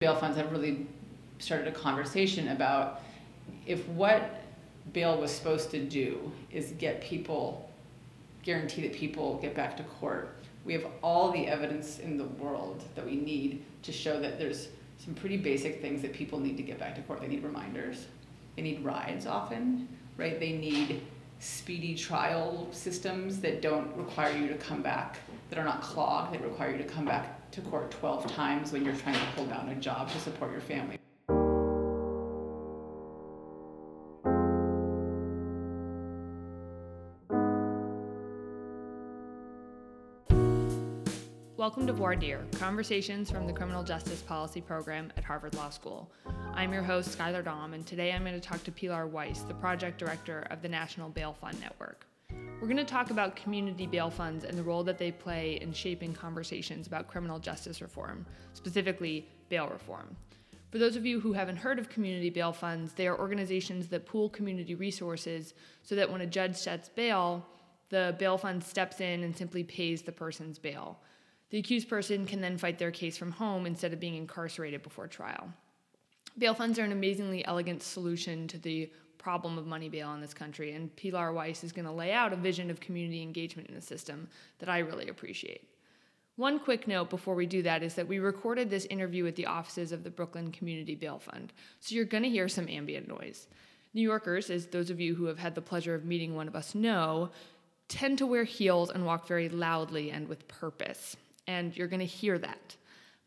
bail funds have really started a conversation about if what bail was supposed to do is get people, guarantee that people get back to court, we have all the evidence in the world that we need to show that there's some pretty basic things that people need to get back to court. They need reminders, they need rides often, right? They need speedy trial systems that don't require you to come back, that are not clogged, that require you to come back to court 12 times when you're trying to hold down a job to support your family. Welcome to Voir Dire, conversations from the Criminal Justice Policy Program at Harvard Law School. I'm your host, Skylar Dom, and today I'm going to talk to Pilar Weiss, the project director of the National Bail Fund Network. We're going to talk about community bail funds and the role that they play in shaping conversations about criminal justice reform, specifically bail reform. For those of you who haven't heard of community bail funds, they are organizations that pool community resources so that when a judge sets bail, the bail fund steps in and simply pays the person's bail. The accused person can then fight their case from home instead of being incarcerated before trial. Bail funds are an amazingly elegant solution to the problem of money bail in this country, and Pilar Weiss is going to lay out a vision of community engagement in the system that I really appreciate. One quick note before we do that is that we recorded this interview at the offices of the Brooklyn Community Bail Fund, so you're going to hear some ambient noise. New Yorkers, as those of you who have had the pleasure of meeting one of us know, tend to wear heels and walk very loudly and with purpose, and you're going to hear that.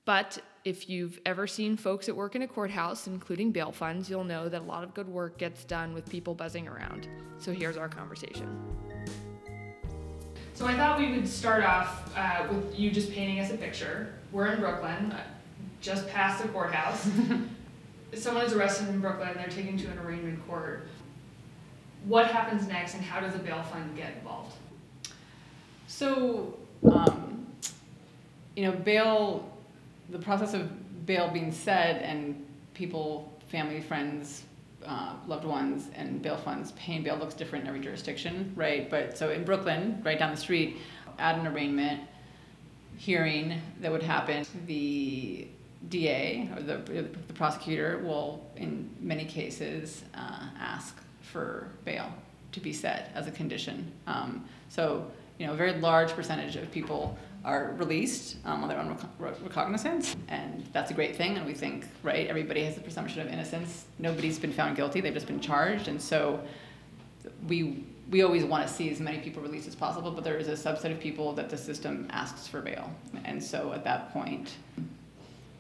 But if you've ever seen folks at work in a courthouse, including bail funds, you'll know that a lot of good work gets done with people buzzing around. So here's our conversation. So I thought we would start off uh, with you just painting us a picture. We're in Brooklyn, uh, just past the courthouse. Someone is arrested in Brooklyn, and they're taken to an arraignment court. What happens next, and how does a bail fund get involved? So, um, you know, bail the process of bail being set and people, family, friends, uh, loved ones, and bail funds paying bail looks different in every jurisdiction, right? But so in Brooklyn, right down the street, at an arraignment hearing that would happen, the DA or the, the prosecutor will, in many cases, uh, ask for bail to be set as a condition. Um, so, you know, a very large percentage of people are released um, on their own rec- recognizance, and that's a great thing. And we think, right, everybody has the presumption of innocence. Nobody's been found guilty; they've just been charged, and so we we always want to see as many people released as possible. But there is a subset of people that the system asks for bail, and so at that point,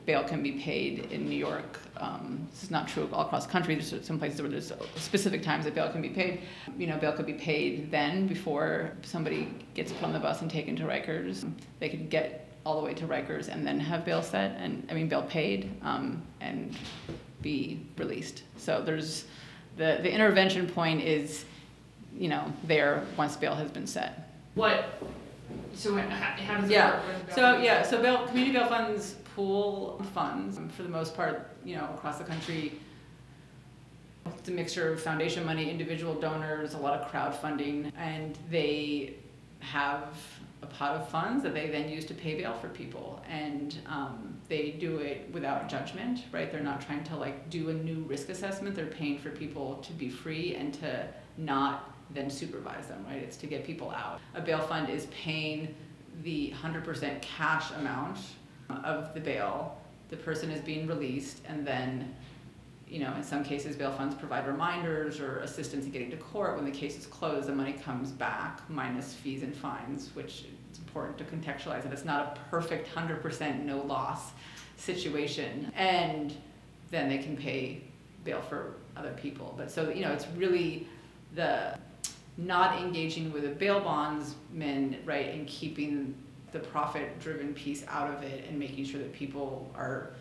bail can be paid in New York. Um, this is not true all across the country. There's some places where there's specific times that bail can be paid. You know, bail could be paid then before somebody gets put on the bus and taken to Rikers. They could get all the way to Rikers and then have bail set, and I mean bail paid, um, and be released. So there's the the intervention point is, you know, there once bail has been set. What? So how, how does yeah. it work? So yeah, so bail community bail funds pool funds for the most part, you know, across the country. It's a mixture of foundation money, individual donors, a lot of crowdfunding, and they have a pot of funds that they then use to pay bail for people. And um, they do it without judgment, right? They're not trying to like do a new risk assessment. They're paying for people to be free and to not then supervise them, right? It's to get people out. A bail fund is paying the 100% cash amount of the bail, the person is being released, and then, you know, in some cases, bail funds provide reminders or assistance in getting to court. When the case is closed, the money comes back minus fees and fines, which it's important to contextualize that it's not a perfect 100% no loss situation. And then they can pay bail for other people. But so, you know, it's really the not engaging with a bail bondsman, right, and keeping the profit driven piece out of it and making sure that people are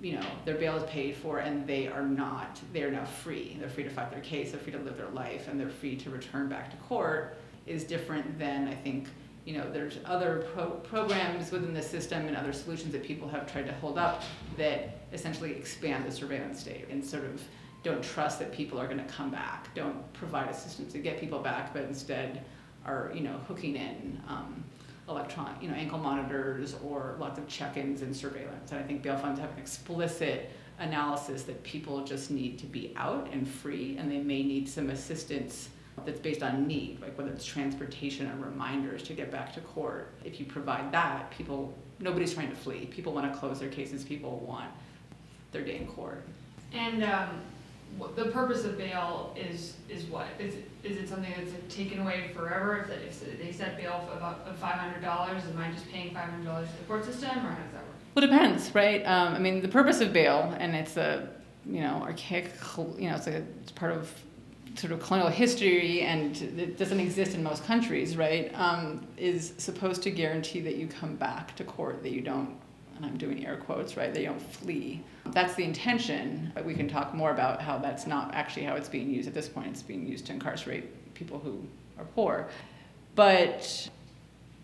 you know their bail is paid for and they are not they are now free. They're free to fight their case they're free to live their life and they're free to return back to court is different than i think you know there's other pro- programs within the system and other solutions that people have tried to hold up that essentially expand the surveillance state and sort of don't trust that people are going to come back don't provide assistance to get people back but instead are you know hooking in um, electron, you know, ankle monitors or lots of check-ins and surveillance. And I think bail funds have an explicit analysis that people just need to be out and free, and they may need some assistance that's based on need, like whether it's transportation or reminders to get back to court. If you provide that, people nobody's trying to flee. People want to close their cases. People want their day in court. And um, the purpose of bail is is what? Is it, is it something that's taken away forever? If, that, if they set bail for about five hundred dollars, am I just paying five hundred dollars to the court system, or how does that work? Well, it depends, right? Um, I mean, the purpose of bail, and it's a you know archaic, you know, it's a it's part of sort of colonial history, and it doesn't exist in most countries, right? Um, is supposed to guarantee that you come back to court, that you don't, and I'm doing air quotes, right? They don't flee. That's the intention, but we can talk more about how that's not actually how it's being used at this point. It's being used to incarcerate people who are poor, but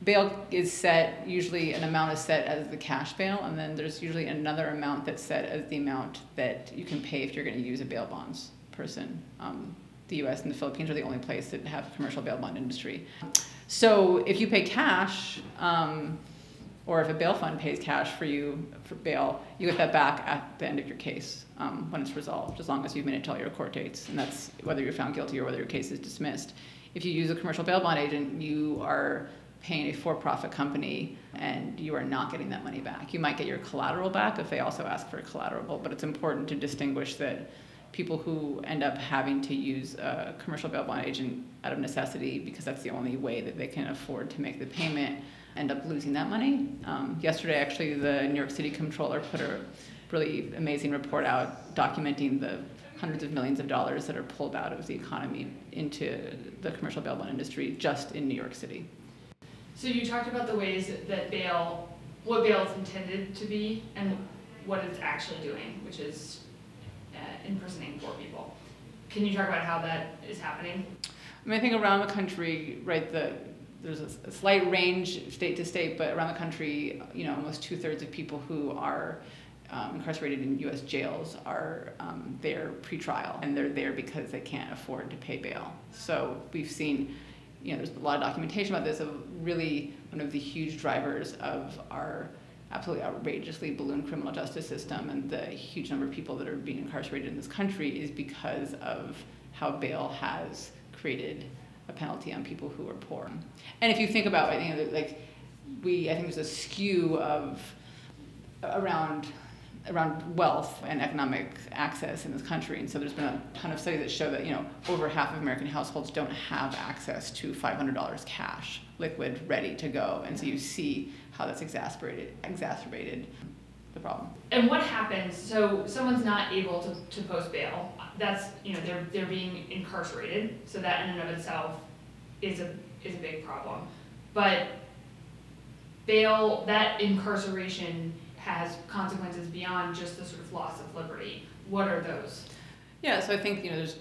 bail is set usually an amount is set as the cash bail and then there's usually another amount that's set as the amount that you can pay if you're going to use a bail bonds person um, the us and the philippines are the only place that have commercial bail bond industry so if you pay cash um, or if a bail fund pays cash for you for bail you get that back at the end of your case um, when it's resolved as long as you've made it to all your court dates and that's whether you're found guilty or whether your case is dismissed if you use a commercial bail bond agent you are paying a for-profit company and you are not getting that money back. You might get your collateral back if they also ask for collateral, but it's important to distinguish that people who end up having to use a commercial bail bond agent out of necessity because that's the only way that they can afford to make the payment end up losing that money. Um, yesterday, actually, the New York City Comptroller put a really amazing report out documenting the hundreds of millions of dollars that are pulled out of the economy into the commercial bail bond industry just in New York City. So you talked about the ways that bail, what bail is intended to be, and what it's actually doing, which is uh, imprisoning poor people. Can you talk about how that is happening? I mean, I think around the country, right, the there's a, a slight range state to state, but around the country, you know, almost two thirds of people who are um, incarcerated in U.S. jails are um, there pretrial, and they're there because they can't afford to pay bail. So we've seen you know, there's a lot of documentation about this of really one of the huge drivers of our absolutely outrageously balloon criminal justice system and the huge number of people that are being incarcerated in this country is because of how bail has created a penalty on people who are poor. And if you think about it, you know, like we, I think there's a skew of around around wealth and economic access in this country. And so there's been a ton of studies that show that, you know, over half of American households don't have access to $500 cash, liquid, ready to go. And so you see how that's exacerbated, exacerbated the problem. And what happens, so someone's not able to, to post bail, that's, you know, they're, they're being incarcerated, so that in and of itself is a, is a big problem. But bail, that incarceration has consequences beyond just the sort of loss of liberty. What are those? Yeah, so I think you know there's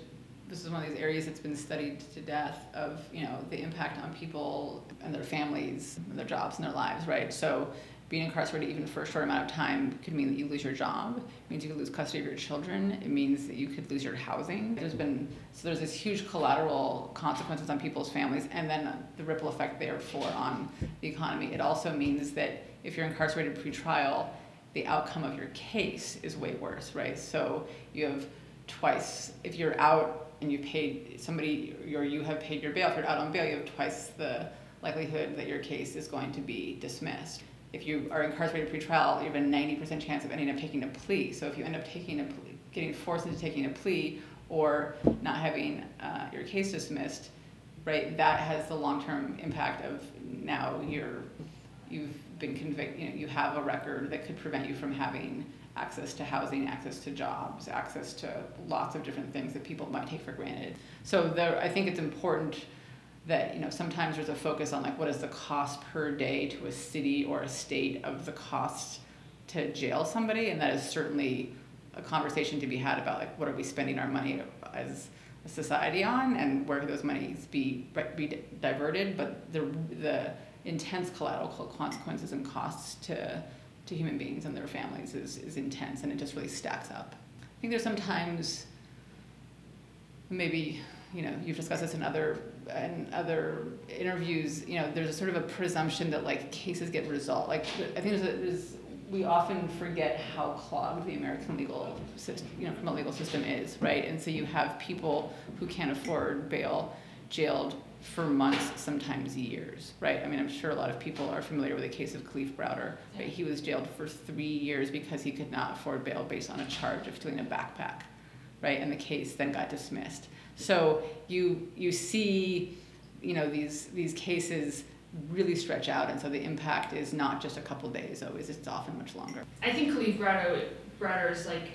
this is one of these areas that's been studied to death of you know the impact on people and their families and their jobs and their lives, right? So being incarcerated even for a short amount of time could mean that you lose your job. It means you could lose custody of your children. It means that you could lose your housing. There's been so there's this huge collateral consequences on people's families, and then the ripple effect therefore on the economy. It also means that if you're incarcerated pre-trial, the outcome of your case is way worse, right? So you have twice if you're out and you paid somebody or you have paid your bail. If you're out on bail, you have twice the likelihood that your case is going to be dismissed if you are incarcerated pre-trial, you have a 90% chance of ending up taking a plea. So if you end up taking a plea, getting forced into taking a plea or not having uh, your case dismissed, right, that has the long-term impact of now you're, you've been convicted, you know, you have a record that could prevent you from having access to housing, access to jobs, access to lots of different things that people might take for granted. So there, I think it's important that you know sometimes there's a focus on like what is the cost per day to a city or a state of the cost to jail somebody and that is certainly a conversation to be had about like what are we spending our money as a society on and where those monies be be diverted but the the intense collateral consequences and costs to to human beings and their families is, is intense and it just really stacks up. I think there's sometimes maybe you know you've discussed this in other and other interviews, you know, there's a sort of a presumption that like cases get resolved. Like I think there's, a, there's we often forget how clogged the American legal system, you know, criminal legal system is, right? And so you have people who can't afford bail jailed for months, sometimes years, right? I mean, I'm sure a lot of people are familiar with the case of Kalief Browder. Right? He was jailed for three years because he could not afford bail based on a charge of stealing a backpack, right? And the case then got dismissed. So you you see, you know, these these cases really stretch out, and so the impact is not just a couple days. Always, it's often much longer. I think Kalief Browder Browder is like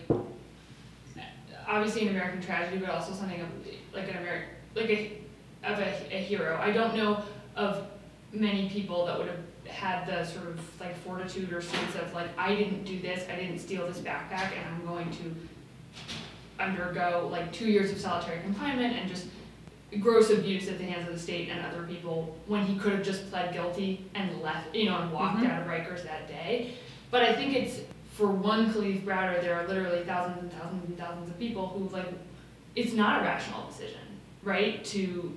obviously an American tragedy, but also something of like an American like a of a, a hero. I don't know of many people that would have had the sort of like fortitude or sense of like I didn't do this, I didn't steal this backpack, and I'm going to undergo like two years of solitary confinement and just gross abuse at the hands of the state and other people when he could have just pled guilty and left, you know, and walked Mhm. out of Rikers that day. But I think it's for one Kalief Browder, there are literally thousands and thousands and thousands of people who like, it's not a rational decision, right? To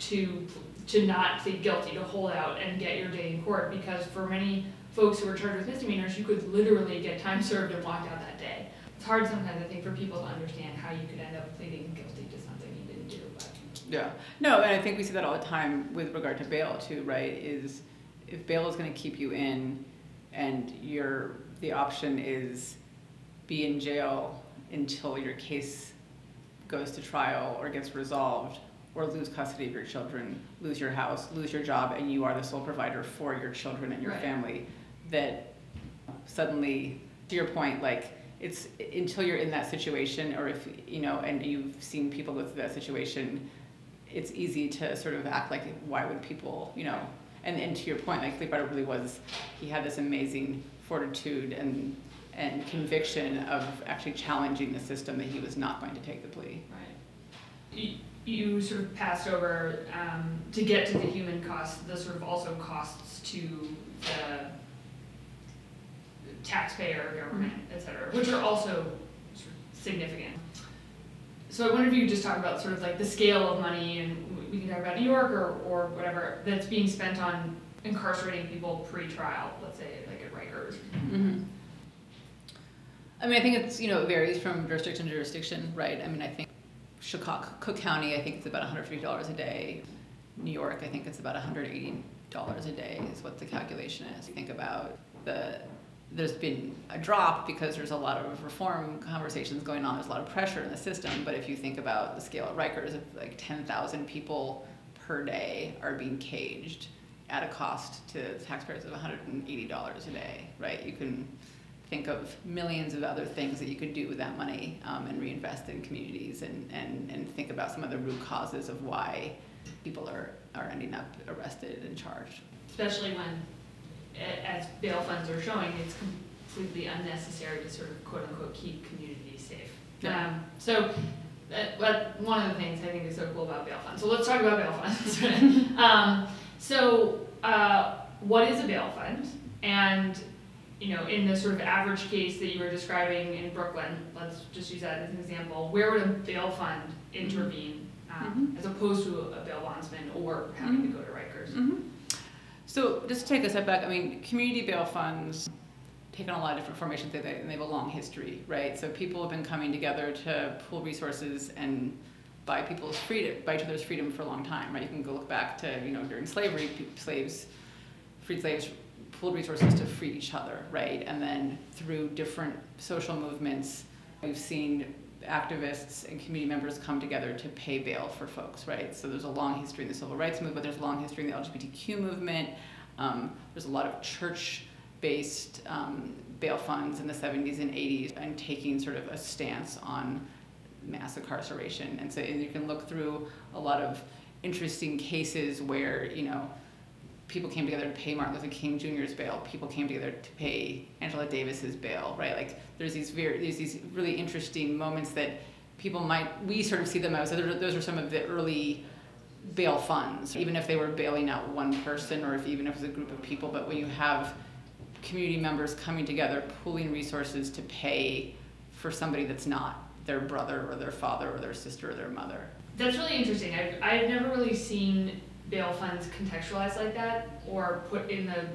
to to not plead guilty, to hold out and get your day in court, because for many folks who are charged with misdemeanors, you could literally get time served and walked out that day. It's hard sometimes, I think, for people to understand how you could end up pleading guilty to something you didn't do. But Yeah. No, and I think we see that all the time with regard to bail too, right? Is if bail is going to keep you in, and your the option is be in jail until your case goes to trial or gets resolved, or lose custody of your children, lose your house, lose your job, and you are the sole provider for your children and your Right. family, that suddenly, to your point, like it's until you're in that situation, or if you know, and you've seen people go through that situation, it's easy to sort of act like why would people, you know, and, and to your point, like Lee really was, he had this amazing fortitude and and conviction of actually challenging the system that he was not going to take the plea. Right. You, you sort of passed over um, to get to the human cost the sort of also costs to the taxpayer, government, et cetera, which are also significant. So I wonder if you could just talk about sort of like the scale of money, and we can talk about New York or, or whatever, that's being spent on incarcerating people pre-trial, let's say like at Rikers. Mm-hmm. I mean, I think it's, you know, it varies from jurisdiction to jurisdiction, right? I mean, I think Chicago, Cook County, I think it's about $150 a day. New York, I think it's about $180 a day is what the calculation is. Think about the, there's been a drop because there's a lot of reform conversations going on. There's a lot of pressure in the system. But if you think about the scale at Rikers, of like 10,000 people per day are being caged at a cost to taxpayers of $180 a day, right? You can think of millions of other things that you could do with that money um, and reinvest in communities and, and, and think about some of the root causes of why people are, are ending up arrested and charged. especially when, a- as bail funds are showing, it's completely unnecessary to sort of quote unquote keep communities safe. Yeah. Um, so, that, but one of the things I think is so cool about bail funds. So let's talk about bail funds. um, so, uh, what is a bail fund? And you know, in the sort of average case that you were describing in Brooklyn, let's just use that as an example. Where would a bail fund intervene, um, as opposed to a bail bondsman or having to go to Rikers? Mm-hmm. So just to take a step back, I mean, community bail funds take on a lot of different formations. They, they, and they have a long history, right? So people have been coming together to pool resources and buy people's freedom, buy each other's freedom for a long time, right? You can go look back to, you know, during slavery, slaves, freed slaves pooled resources to free each other, right? And then through different social movements, we've seen activists and community members come together to pay bail for folks, right? So there's a long history in the civil rights movement, there's a long history in the LGBTQ movement. Um, there's a lot of church-based um, bail funds in the 70s and 80s and taking sort of a stance on mass incarceration. And so and you can look through a lot of interesting cases where, you know, people came together to pay Martin Luther King Jr.'s bail. People came together to pay Angela Davis's bail, right? Like there's these very there's these really interesting moments that people might we sort of see them as those are, those are some of the early bail funds, even if they were bailing out one person or if even if it was a group of people. But when you have community members coming together, pooling resources to pay for somebody that's not their brother or their father or their sister or their mother. That's really interesting. I've, I've never really seen bail funds contextualized like that or put in the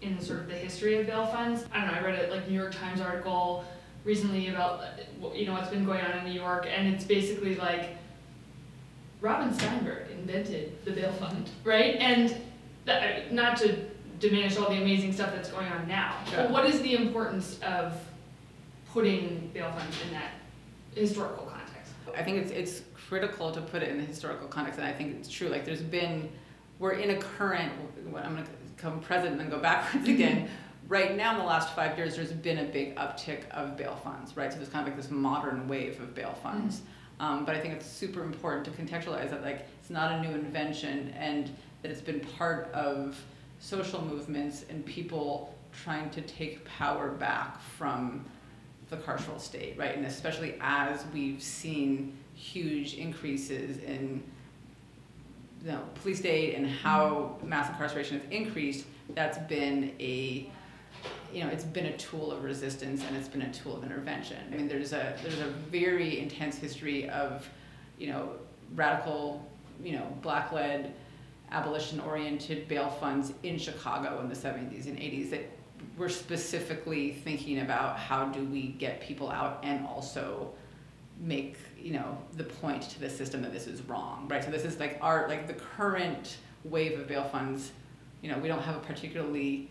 in sort of the history of bail funds. I don't know. I read a like New York Times article recently about uh, you know what's been going on in New York, and it's basically like Robin Steinberg invented the bail fund, right? And that, not to diminish all the amazing stuff that's going on now, but what is the importance of putting bail funds in that historical context? I think it's it's critical to put it in the historical context, and I think it's true. Like there's been, we're in a current. I'm going to come present and then go backwards again. Right now, in the last five years, there's been a big uptick of bail funds, right? So there's kind of like this modern wave of bail funds. Um, but I think it's super important to contextualize that, like, it's not a new invention, and that it's been part of social movements and people trying to take power back from the carceral state, right? And especially as we've seen huge increases in you know, police state and how mass incarceration has increased, that's been a you know, it's been a tool of resistance and it's been a tool of intervention. I mean, there's a there's a very intense history of, you know, radical, you know, black-led, abolition-oriented bail funds in Chicago in the 70s and 80s that were specifically thinking about how do we get people out and also make you know the point to the system that this is wrong right so this is like our like the current wave of bail funds you know we don't have a particularly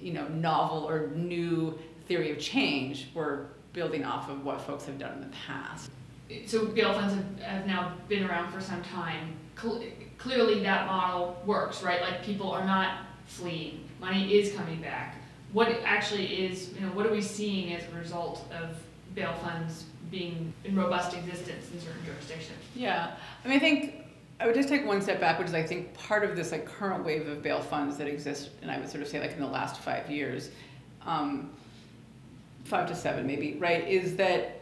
you know novel or new theory of change we're building off of what folks have done in the past So bail funds have, have now been around for some time. Cle- clearly, that model works, right? Like people are not fleeing; money is coming back. What actually is, you know, what are we seeing as a result of bail funds being in robust existence in certain jurisdictions? Yeah, I mean, I think I would just take one step back, which is I think part of this like current wave of bail funds that exist, and I would sort of say like in the last five years, um, five to seven maybe, right, is that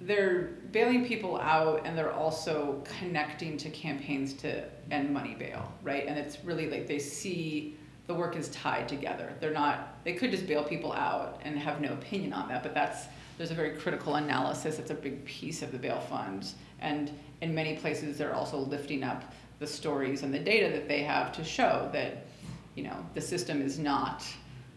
they're bailing people out and they're also connecting to campaigns to end money bail, right? And it's really like they see the work is tied together. They're not, they could just bail people out and have no opinion on that, but that's, there's a very critical analysis. It's a big piece of the bail funds. And in many places, they're also lifting up the stories and the data that they have to show that, you know, the system is not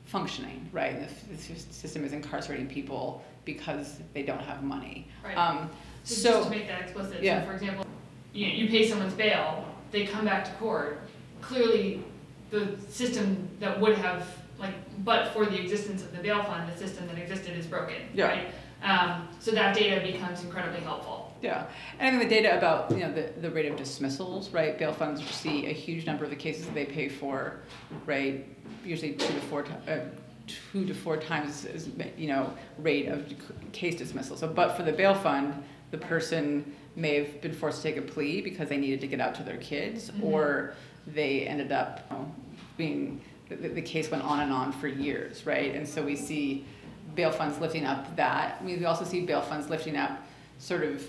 functioning, right? The, the system is incarcerating people because they don't have money. Right. Um, So, just to make that explicit, yeah. so for example, you, you pay someone's bail, they come back to court. Clearly, the system that would have like, but for the existence of the bail fund, the system that existed is broken, Yeah. right? Um, so that data becomes incredibly helpful. Yeah, and I think the data about you know the, the rate of dismissals, right? Bail funds see a huge number of the cases that they pay for, right? Usually two to four, ti- uh, two to four times as you know rate of case dismissal. So, but for the bail fund, the person may have been forced to take a plea because they needed to get out to their kids, Mhm. or they ended up you know, being the, the case went on and on for years, right? And so we see bail funds lifting up that. We also see bail funds lifting up sort of,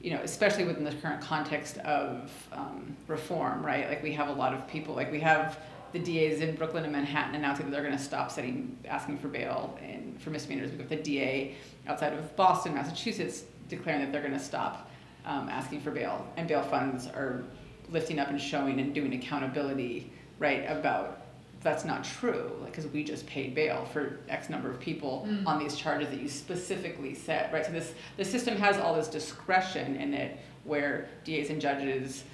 you know, especially within the current context of um, reform, right? Like we have a lot of people, like we have the DAs in Brooklyn and Manhattan announcing that they're going to stop setting, asking for bail and for misdemeanors. We've got the DA outside of Boston, Massachusetts, declaring that they're going to stop um, asking for bail, and bail funds are lifting up and showing and doing accountability, right, about that's not true, because we just paid bail for X number of people Mm. on these charges that you specifically set, right? So this the system has all this discretion in it, where DAs and judges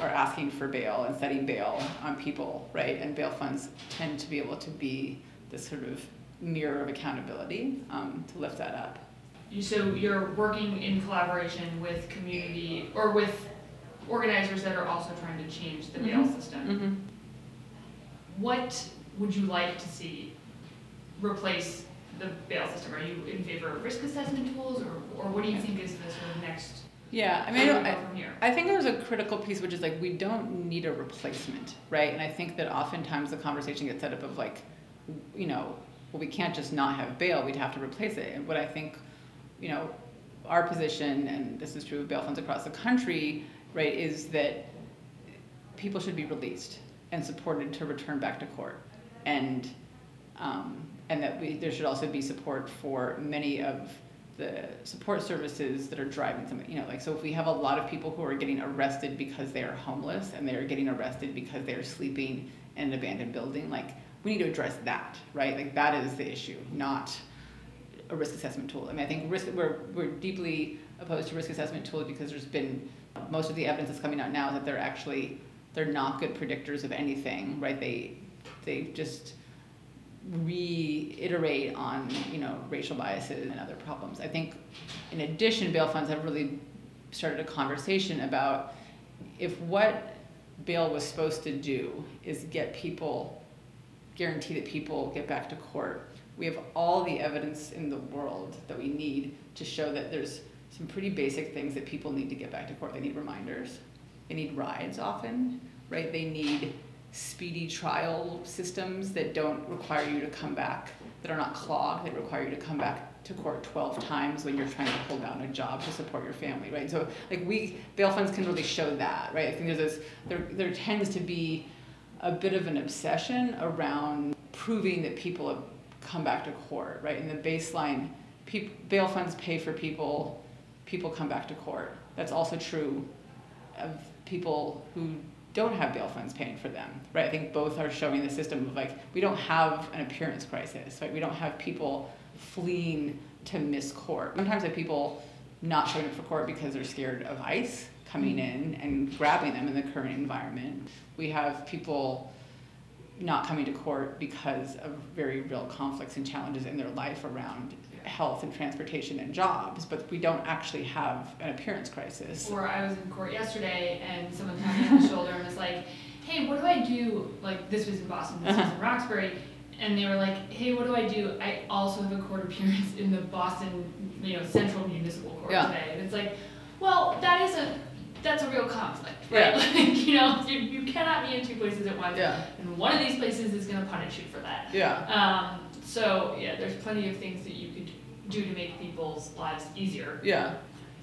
are asking for bail and setting bail on people, right? And bail funds tend to be able to be this sort of mirror of accountability um, to lift that up. So you're working in collaboration with community or with organizers that are also trying to change the bail Mhm. system. Mm-hmm. What would you like to see replace the bail system? Are you in favor of risk assessment tools, or, or what do you think is the sort of next? Yeah, I mean, I, don't, I, go from here? I think there's a critical piece, which is like we don't need a replacement, right? And I think that oftentimes the conversation gets set up of like, you know, well, we can't just not have bail; we'd have to replace it. And what I think, you know, our position, and this is true of bail funds across the country, right, is that people should be released and supported to return back to court, and um, and that we, there should also be support for many of the support services that are driving some, you know, like, so if we have a lot of people who are getting arrested because they are homeless and they're getting arrested because they're sleeping in an abandoned building, like, we need to address that, right? Like, that is the issue, not a risk assessment tool. I mean, I think risk, we're, we're deeply opposed to risk assessment tools because there's been, most of the evidence that's coming out now is that they're actually, they're not good predictors of anything, right? They, they just, reiterate on you know racial biases and other problems. I think in addition, bail funds have really started a conversation about if what bail was supposed to do is get people guarantee that people get back to court. We have all the evidence in the world that we need to show that there's some pretty basic things that people need to get back to court. They need reminders. They need rides often, right? They need speedy trial systems that don't require you to come back, that are not clogged, that require you to come back to court 12 times when you're trying to hold down a job to support your family, right? So like we, bail funds can really show that, right? I think there's this, there, there tends to be a bit of an obsession around proving that people have come back to court, right? In the baseline, peop, bail funds pay for people, people come back to court. That's also true of people who don't have bail funds paying for them, right? I think both are showing the system of like, we don't have an appearance crisis, right? We don't have people fleeing to miss court. Sometimes have people not showing up for court because they're scared of ICE coming mm. in and grabbing them in the current environment. We have people not coming to court because of very real conflicts and challenges in their life around health and transportation and jobs, but we don't actually have an appearance crisis. Or I was in court yesterday and someone tapped me on the shoulder and was like, hey, what do I do? Like, this was in Boston, this uh-huh. was in Roxbury. And they were like, hey, what do I do? I also have a court appearance in the Boston, you know, Central Municipal Court yeah. today. And it's like, well, that is a that's a real conflict, right? Yeah. Like, you know, you, you cannot be in two places at once. Yeah. And one of these places is going to punish you for that. Yeah. Um, so, yeah, there's plenty of things that you could do to make people's lives easier. Yeah.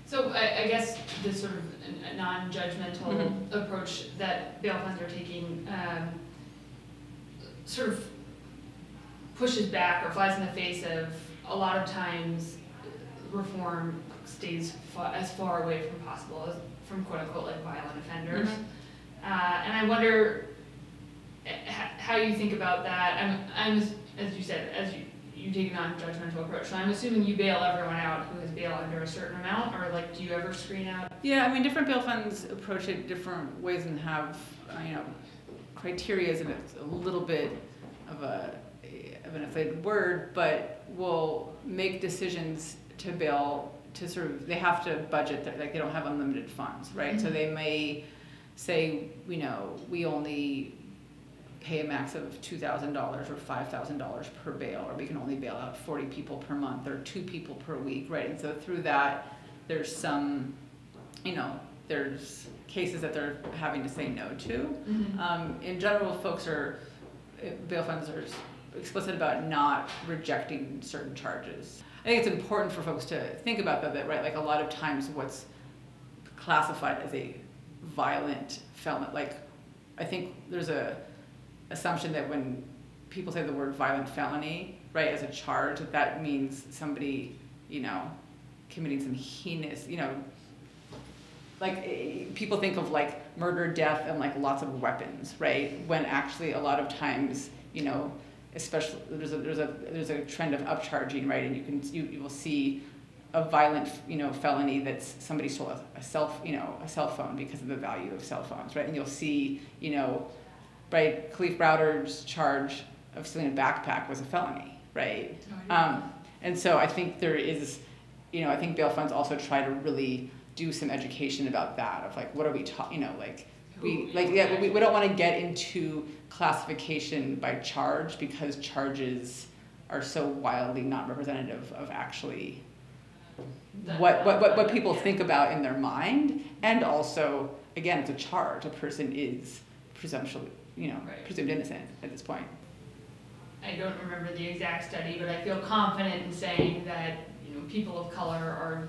So I, I guess this sort of non-judgmental mm-hmm. approach that bail funds are taking um, sort of pushes back or flies in the face of a lot of times reform stays fa- as far away from possible as from quote unquote like violent offenders. Mm-hmm. Uh, and I wonder eh, how you think about that. I'm, I'm as you said, as you you take a non-judgmental approach. So I'm assuming you bail everyone out who has bail under a certain amount, or like, do you ever screen out? Yeah, I mean, different bail funds approach it different ways and have, uh, you know, criteria and it's a little bit of a of an inflated word, but will make decisions to bail to sort of they have to budget that like they don't have unlimited funds, right? Mm-hmm. So they may say, you know, we only pay a max of $2,000 or $5,000 per bail, or we can only bail out 40 people per month or two people per week, right? And so through that, there's some, you know, there's cases that they're having to say no to. Mm-hmm. Um, in general, folks are, eh, bail funds are explicit about not rejecting certain charges. I think it's important for folks to think about that, that right, like a lot of times what's classified as a violent felon, like I think there's a assumption that when people say the word violent felony, right, as a charge, that that means somebody, you know, committing some heinous, you know, like eh, people think of like murder, death, and like lots of weapons, right? When actually a lot of times, you know, especially there's a there's a there's a trend of upcharging, right? And you can you, you will see a violent, you know, felony that's somebody stole a, a cell, you know, a cell phone because of the value of cell phones, right? And you'll see, you know, right? Kalief Browder's charge of stealing a backpack was a felony, right? Um, and so I think there is, you know, I think bail funds also try to really do some education about that of like, what are we talking, you know, like, we like yeah we, we don't want to get into classification by charge because charges are so wildly not representative of actually what, what, what, what people think about in their mind and also again it's a charge a person is presumptuously you know, Right. presumed innocent at this point. I don't remember the exact study, but I feel confident in saying that, you know, people of color are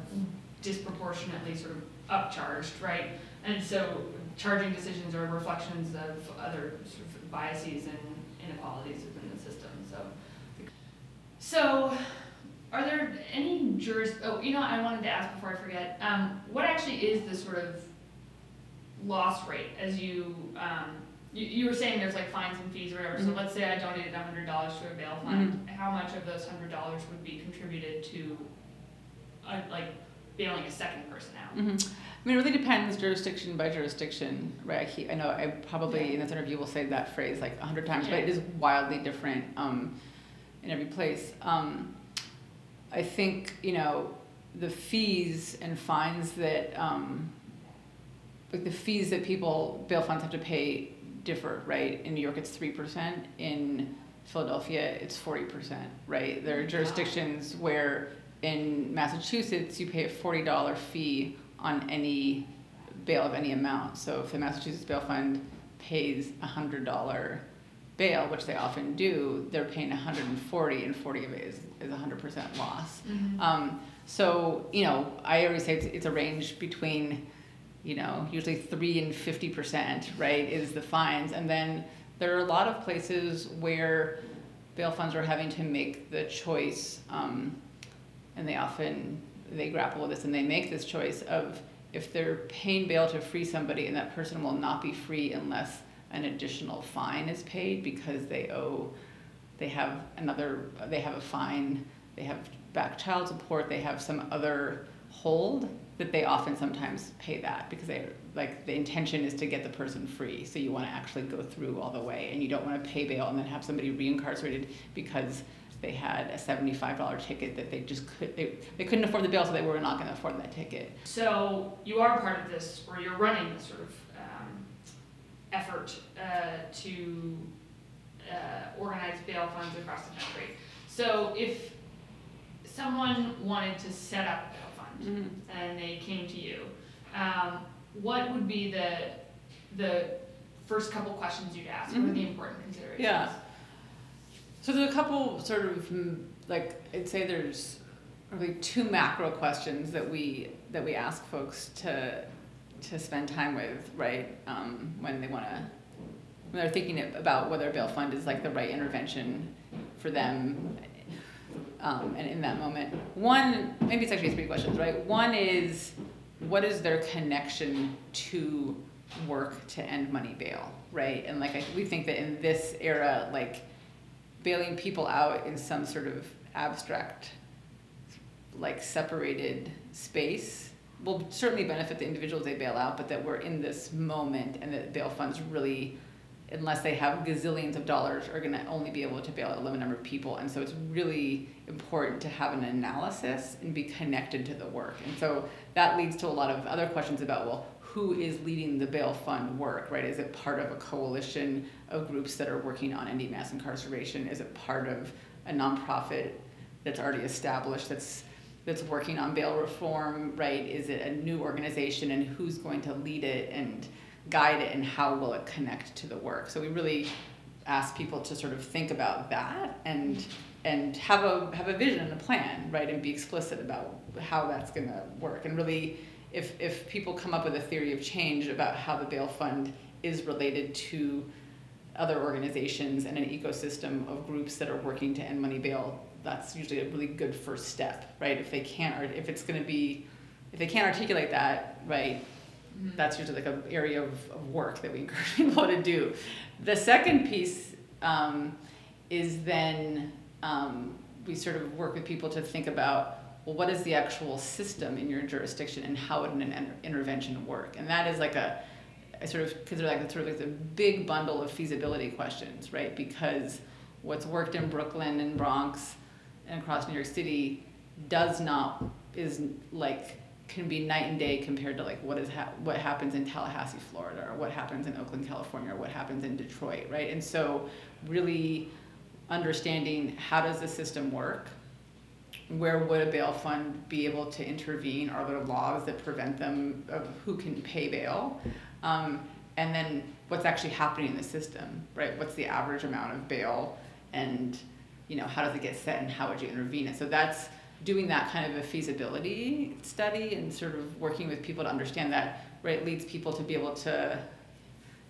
disproportionately sort of upcharged, right? And so charging decisions are reflections of other sort of biases and inequalities within the system, so. So, are there any juris? Oh, you know, I wanted to ask before I forget. Um, what actually is the sort of loss rate as you um, you, you were saying there's like fines and fees or whatever. Mhm. So let's say I donated hundred dollars to a bail fund. How much of those hundred dollars would be contributed to, uh, like, bailing a second person out? hmm I mean, it really depends jurisdiction by jurisdiction, right? I, keep, I know I probably in this interview will say that phrase like a hundred times, but it is wildly different um, in every place. Um, I think you know the fees and fines that um, like the fees that people bail funds have to pay differ, right? In New York, it's three percent. In Philadelphia, it's forty percent, right? There are jurisdictions where in Massachusetts you pay a forty dollar fee on any bail of any amount. So if the Massachusetts Bail Fund pays a hundred dollar bail, which they often do, they're paying 140, and 40 of it is, is 100% loss. Mhm. Um, so, you know, I always say it's, it's a range between, you know, usually three and fifty percent, right, is the fines, and then there are a lot of places where bail funds are having to make the choice, um, and they often they grapple with this and they make this choice of if they're paying bail to free somebody and that person will not be free unless an additional fine is paid because they owe they have another they have a fine they have back child support they have some other hold that they often sometimes pay that because they like the intention is to get the person free. So you want to actually go through all the way and you don't want to pay bail and then have somebody reincarcerated because they had a $75 ticket that they just could they, they couldn't afford the bill so they were not going to afford that ticket So you are part of this, or you're running this sort of um, effort uh, to uh, organize bail funds across the country. So if someone wanted to set up a bail fund and they came to you, um, what would be the the first couple questions you'd ask? What are the important considerations? Yeah. So there's a couple sort of mm, like I'd say there's really two macro questions that we that we ask folks to to spend time with, right? Um, when they want to when they're thinking about whether a bail fund is like the right intervention for them, um, and in that moment, one maybe it's actually three questions, right? One is what is their connection to work to end money bail, right? And like I, we think that in this era, like bailing people out in some sort of abstract, like separated space will certainly benefit the individuals they bail out, but that we're in this moment and that bail funds really, unless they have gazillions of dollars, are going to only be able to bail out a limited number of people. And so it's really important to have an analysis and be connected to the work. And so that leads to a lot of other questions about, well, who is leading the bail fund work, right? Is it part of a coalition of groups that are working on ending mass incarceration? Is it part of a nonprofit that's already established that's that's working on bail reform, right? Is it a new organization and who's going to lead it and guide it and how will it connect to the work? So we really ask people to sort of think about that and and have a have a vision and a plan, right? And be explicit about how that's going to work. And really, if if people come up with a theory of change about how the bail fund is related to other organizations and an ecosystem of groups that are working to end money bail, that's usually a really good first step, right? If they can't, or if it's going to be, if they can't articulate that, right, Mhm. that's usually like an area of, of work that we encourage people to do. The second piece um, is then um, we sort of work with people to think about well, what is the actual system in your jurisdiction and how would an in- intervention work? And that is like a, I sort of consider like sort of like the big bundle of feasibility questions, right? Because what's worked in Brooklyn and Bronx and across New York City does not is like can be night and day compared to like what is ha- what happens in Tallahassee, Florida, or what happens in Oakland, California, or what happens in Detroit, right? And so, really understanding how does the system work, where would a bail fund be able to intervene? Are there laws that prevent them of who can pay bail? Um, and then what's actually happening in the system, right? What's the average amount of bail, and you know how does it get set, and how would you intervene? And so that's doing that kind of a feasibility study and sort of working with people to understand that, right, leads people to be able to,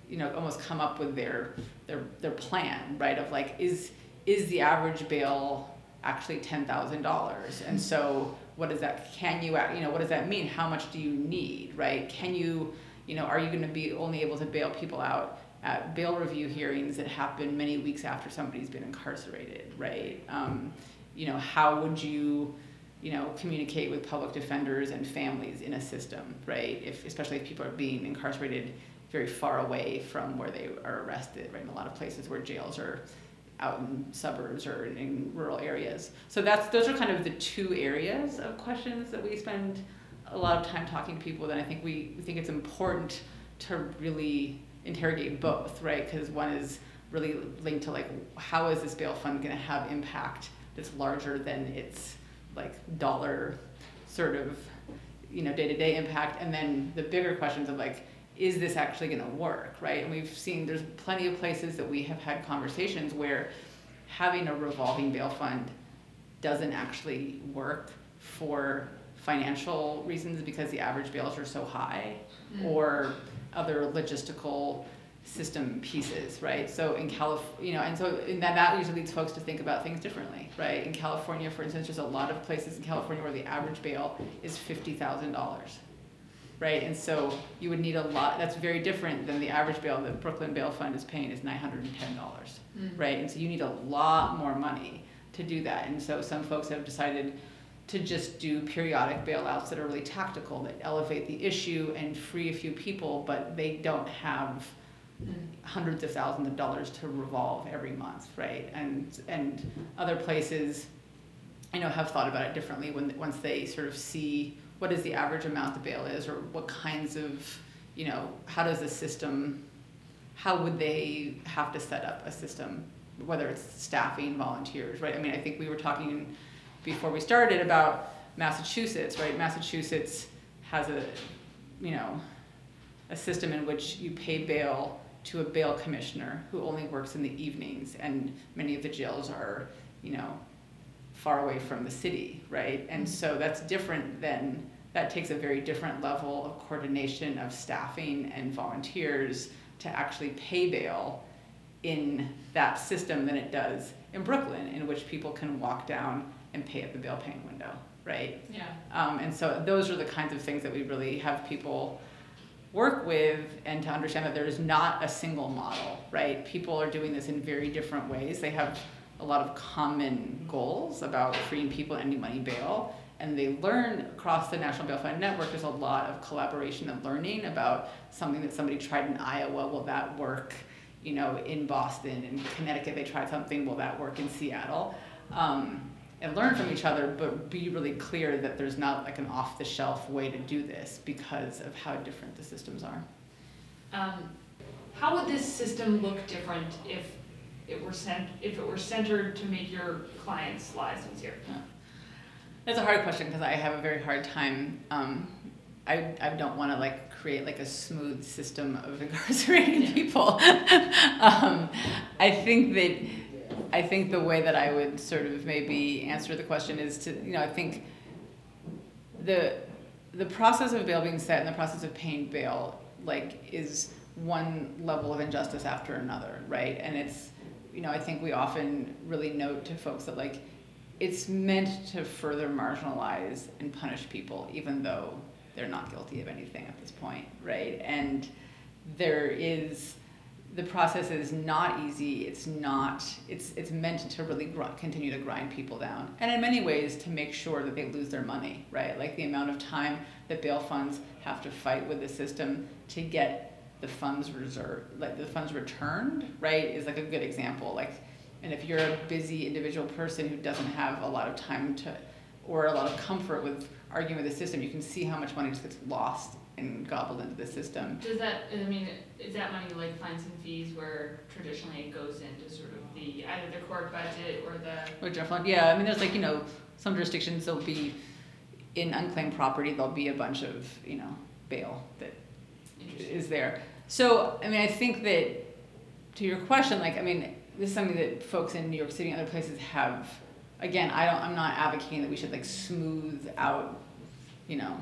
you know, almost come up with their their their plan, right? Of like, is is the average bail actually ten thousand dollars. And so, what does that? Can you, you know, what does that mean? How much do you need, right? Can you, you know, are you going to be only able to bail people out at bail review hearings that happen many weeks after somebody's been incarcerated, right? Um, you know, how would you, you know, communicate with public defenders and families in a system, right? If especially if people are being incarcerated very far away from where they are arrested, right? In a lot of places where jails are out in suburbs or in rural areas. So that's those are kind of the two areas of questions that we spend a lot of time talking to people. And I think we, we think it's important to really interrogate both, right? Because one is really linked to like how is this bail fund going to have impact that's larger than its like dollar sort of you know day-to-day impact and then the bigger questions of like is this actually going to work, right? And we've seen there's plenty of places that we have had conversations where having a revolving bail fund doesn't actually work for financial reasons because the average bails are so high mm. or other logistical system pieces, right? So in California, you know, and so and that, that usually leads folks to think about things differently, right? In California, for instance, there's a lot of places in California where the average bail is fifty thousand dollars right? And so you would need a lot. That's very different than the average bail that Brooklyn Bail Fund is paying is nine hundred and ten dollars, mm. right? And so you need a lot more money to do that. And so some folks have decided to just do periodic bailouts that are really tactical that elevate the issue and free a few people, but they don't have mm. hundreds of thousands of dollars to revolve every month, right? And and other places, I know, have thought about it differently when once they sort of see what is the average amount the bail is, or what kinds of, you know, how does the system, how would they have to set up a system, whether it's staffing, volunteers, right? I mean, I think we were talking before we started about Massachusetts, right? Massachusetts has a, you know, a system in which you pay bail to a bail commissioner who only works in the evenings, and many of the jails are, you know, far away from the city, right? And mm-hmm. so that's different than that takes a very different level of coordination of staffing and volunteers to actually pay bail in that system than it does in Brooklyn, in which people can walk down and pay at the bail paying window, right? Yeah. Um, and so those are the kinds of things that we really have people work with and to understand that there is not a single model, right? People are doing this in very different ways. They have a lot of common goals about freeing people and ending money bail. And they learn across the National Bail Fund Network, there's a lot of collaboration and learning about something that somebody tried in Iowa. Will that work? You know, in Boston, in Connecticut, they tried something. Will that work in Seattle? Um, and learn from each other, but be really clear that there's not like an off the shelf way to do this because of how different the systems are. Um, how would this system look different if it were sent if it were centered to make your clients' lives easier? Yeah. That's a hard question because I have a very hard time. Um, I, I don't want to like create like a smooth system of incarcerating yeah. people. um, I think that I think the way that I would sort of maybe answer the question is to you know I think the the process of bail being set and the process of paying bail like is one level of injustice after another, right? And it's you know, I think we often really note to folks that like it's meant to further marginalize and punish people, even though they're not guilty of anything at this point, right? And there is the process is not easy. It's not. It's it's meant to really gr- continue to grind people down, and in many ways to make sure that they lose their money, right? Like the amount of time that bail funds have to fight with the system to get the funds reserve, like the funds returned, right, is like a good example. Like, and if you're a busy individual person who doesn't have a lot of time to, or a lot of comfort with arguing with the system, you can see how much money just gets lost and gobbled into the system. Does that, I mean, is that money like fines and fees where traditionally it goes into sort of the, either the court budget or the? Or general fund, yeah, I mean, there's like, you know, some jurisdictions, there'll be, in unclaimed property, there'll be a bunch of, you know, bail that is there. So, I mean, I think that to your question, like, I mean, this is something that folks in New York City and other places have. Again, I don't. I'm not advocating that we should like smooth out, you know,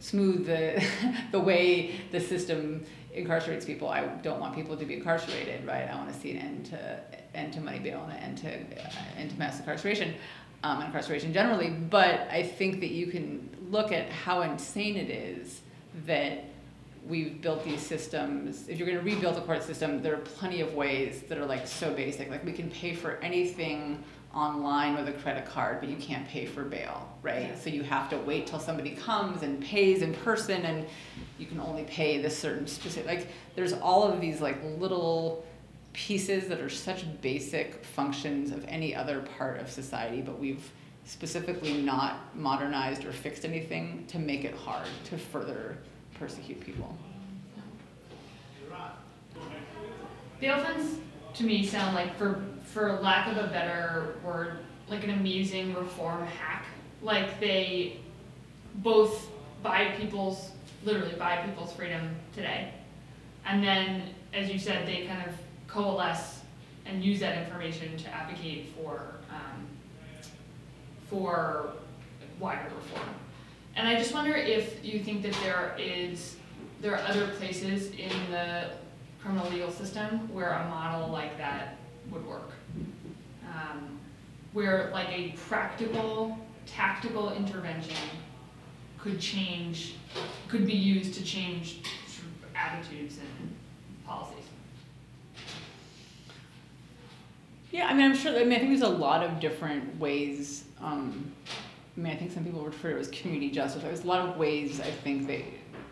smooth the the way the system incarcerates people. I don't want people to be incarcerated, right? I want to see an end to end to money bail and an end to uh, end to mass incarceration, um, incarceration generally. But I think that you can look at how insane it is that we've built these systems. If you're going to rebuild the court system, there are plenty of ways that are like so basic. Like we can pay for anything online with a credit card, but you can't pay for bail, right? So you have to wait till somebody comes and pays in person, and you can only pay this certain specific. Like there's all of these like little pieces that are such basic functions of any other part of society, but we've specifically not modernized or fixed anything to make it hard to further persecute people. Bail funds to me sound like, for for lack of a better word, like an amusing reform hack. Like they both buy people's literally buy people's freedom today, and then, as you said, they kind of coalesce and use that information to advocate for um, for wider reform. And I just wonder if you think that there is, there are other places in the criminal legal system where a model like that would work. Um, where like a practical, tactical intervention could change, could be used to change attitudes and policies. Yeah, I mean, I'm sure. I mean, I think there's a lot of different ways. Um, I mean, I think some people refer to it as community justice. There's a lot of ways I think that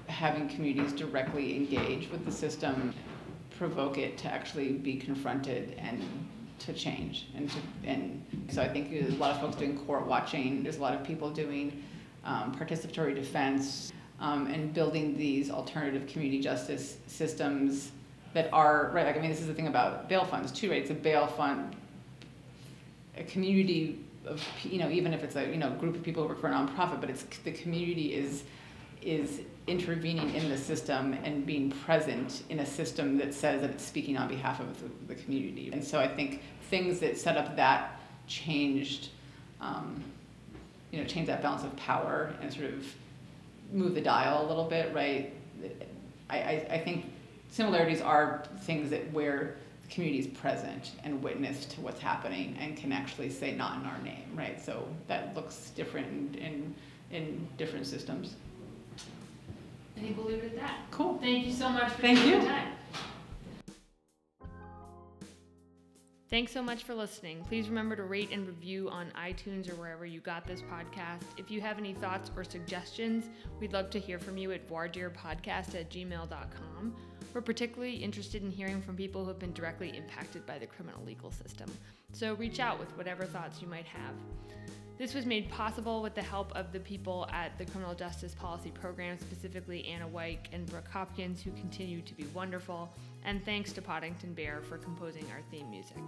having communities directly engage with the system provoke it to actually be confronted and to change and to and so I think there's a lot of folks doing court watching. There's a lot of people doing um, participatory defense um, and building these alternative community justice systems that are right. Like I mean, this is the thing about bail funds too, right? It's a bail fund, a community of you know even if it's a you know group of people who work for a nonprofit, but it's the community is is intervening in the system and being present in a system that says that it's speaking on behalf of the, the community. And so I think things that set up that changed, um, you know, change that balance of power and sort of move the dial a little bit, right? I, I, I think similarities are things that where the community is present and witness to what's happening and can actually say not in our name, right? So that looks different in, in, in different systems. I think we'll leave it at that. Cool. Thank you so much for Thank taking you. time. Thanks so much for listening. Please remember to rate and review on iTunes or wherever you got this podcast. If you have any thoughts or suggestions, we'd love to hear from you at voirdearpodcast at gmail.com. We're particularly interested in hearing from people who have been directly impacted by the criminal legal system. So reach out with whatever thoughts you might have. This was made possible with the help of the people at the Criminal Justice Policy Program, specifically Anna Wyke and Brooke Hopkins, who continue to be wonderful, and thanks to Poddington Bear for composing our theme music.